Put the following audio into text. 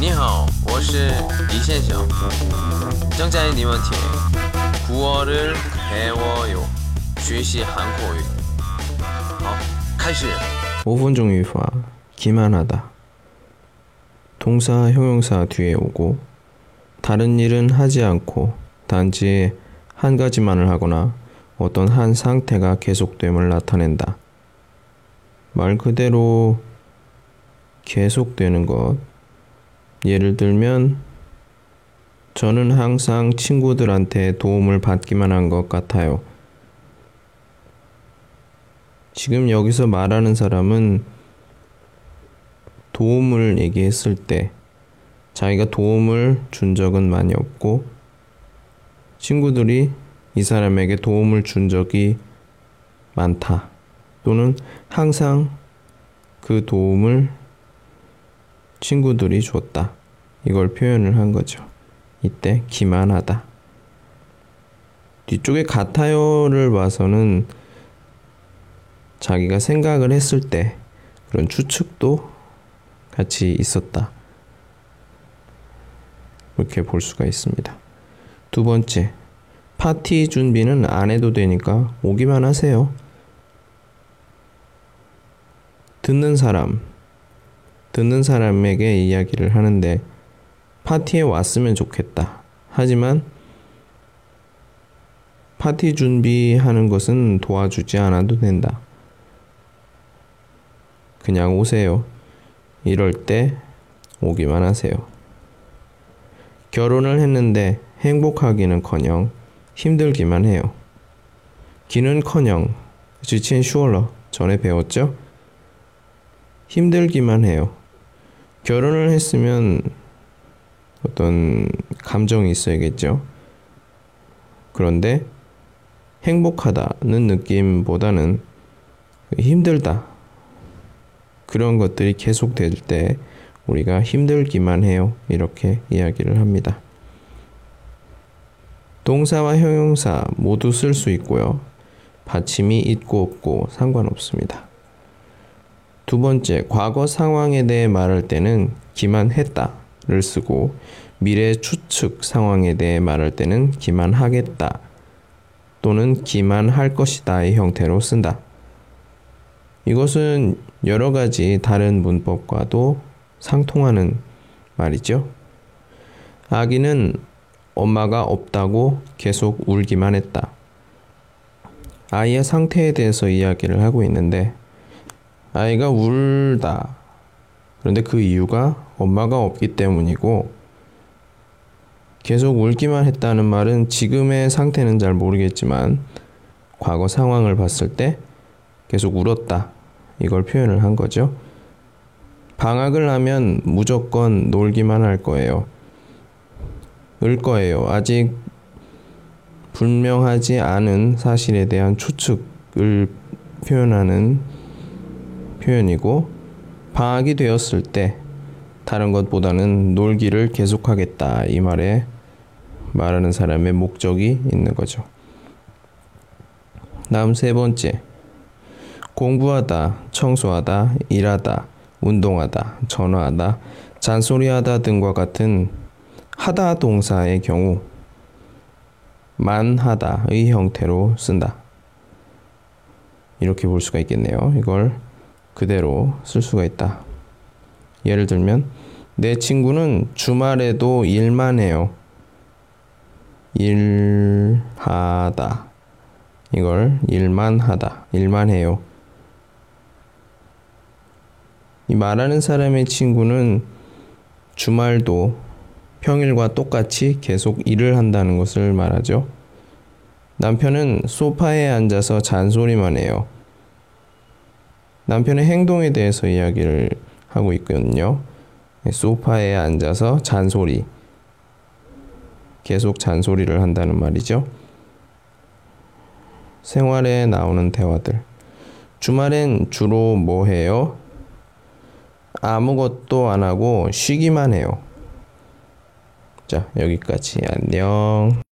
你好，我是李先生，正在你们听古어를배워요学习韩国语。好，开始。 5분 중 유화 기만하다 동사 형용사 뒤에 오고 다른 일은 하지 않고 단지 한 가지만을 하거나 어떤 한 상태가 계속됨을 나타낸다. 말 그대로 계속되는 것. 예를 들면 저는 항상 친구들한테 도움을 받기만 한 것 같아요. 지금 여기서 말하는 사람은 도움을 얘기했을 때 자기가 도움을 준 적은 많이 없고 친구들이 이 사람에게 도움을 준 적이 많다. 또는 항상 그 도움을 친구들이 줬다. 이걸 표현을 한 거죠. 이때 기만하다. 뒤쪽에 같아요를 봐서는 자기가 생각을 했을 때 그런 추측도 같이 있었다. 이렇게 볼 수가 있습니다. 두 번째, 파티 준비는 안 해도 되니까 오기만 하세요. 듣는 사람, 듣는 사람에게 이야기를 하는데 파티에 왔으면 좋겠다. 하지만 파티 준비하는 것은 도와주지 않아도 된다. 그냥 오세요. 이럴 때 오기만 하세요. 결혼을 했는데 행복하기는 커녕 힘들기만 해요. 기는 커녕 지친 슈얼러 전에 배웠죠? 힘들기만 해요. 결혼을 했으면 어떤 감정이 있어야겠죠. 그런데 행복하다는 느낌보다는 힘들다. 그런 것들이 계속 될 때 우리가 힘들기만 해요. 이렇게 이야기를 합니다. 동사와 형용사 모두 쓸 수 있고요. 받침이 있고 없고 상관없습니다. 두 번째, 과거 상황에 대해 말할 때는 기만했다를 쓰고 미래 추측 상황에 대해 말할 때는 기만하겠다 또는 기만할 것이다의 형태로 쓴다. 이것은 여러 가지 다른 문법과도 상통하는 말이죠. 아기는 엄마가 없다고 계속 울기만 했다. 아이의 상태에 대해서 이야기를 하고 있는데 아이가 울다. 그런데 그 이유가 엄마가 없기 때문이고 계속 울기만 했다는 말은 지금의 상태는 잘 모르겠지만 과거 상황을 봤을 때 계속 울었다. 이걸 표현을 한 거죠. 방학을 하면 무조건 놀기만 할 거예요. 을 거예요. 아직 분명하지 않은 사실에 대한 추측을 표현하는 표현이고 방학이 되었을 때 다른 것보다는 놀기를 계속하겠다 이 말에 말하는 사람의 목적이 있는 거죠. 다음 세 번째 공부하다, 청소하다, 일하다, 운동하다, 전화하다, 잔소리하다 등과 같은 하다 동사의 경우 만하다의 형태로 쓴다. 이렇게 볼 수가 있겠네요. 이걸 그대로 쓸 수가 있다. 예를 들면 내 친구는 주말에도 일만 해요. 일하다. 이걸 일만 하다. 일만 해요. 이 말하는 사람의 친구는 주말도 평일과 똑같이 계속 일을 한다는 것을 말하죠. 남편은 소파에 앉아서 잔소리만 해요. 남편의 행동에 대해서 이야기를 하고 있거든요. 소파에 앉아서 잔소리. 계속 잔소리를 한다는 말이죠. 생활에 나오는 대화들. 주말엔 주로 뭐 해요? 아무것도 안 하고 쉬기만 해요. 자, 여기까지. 안녕.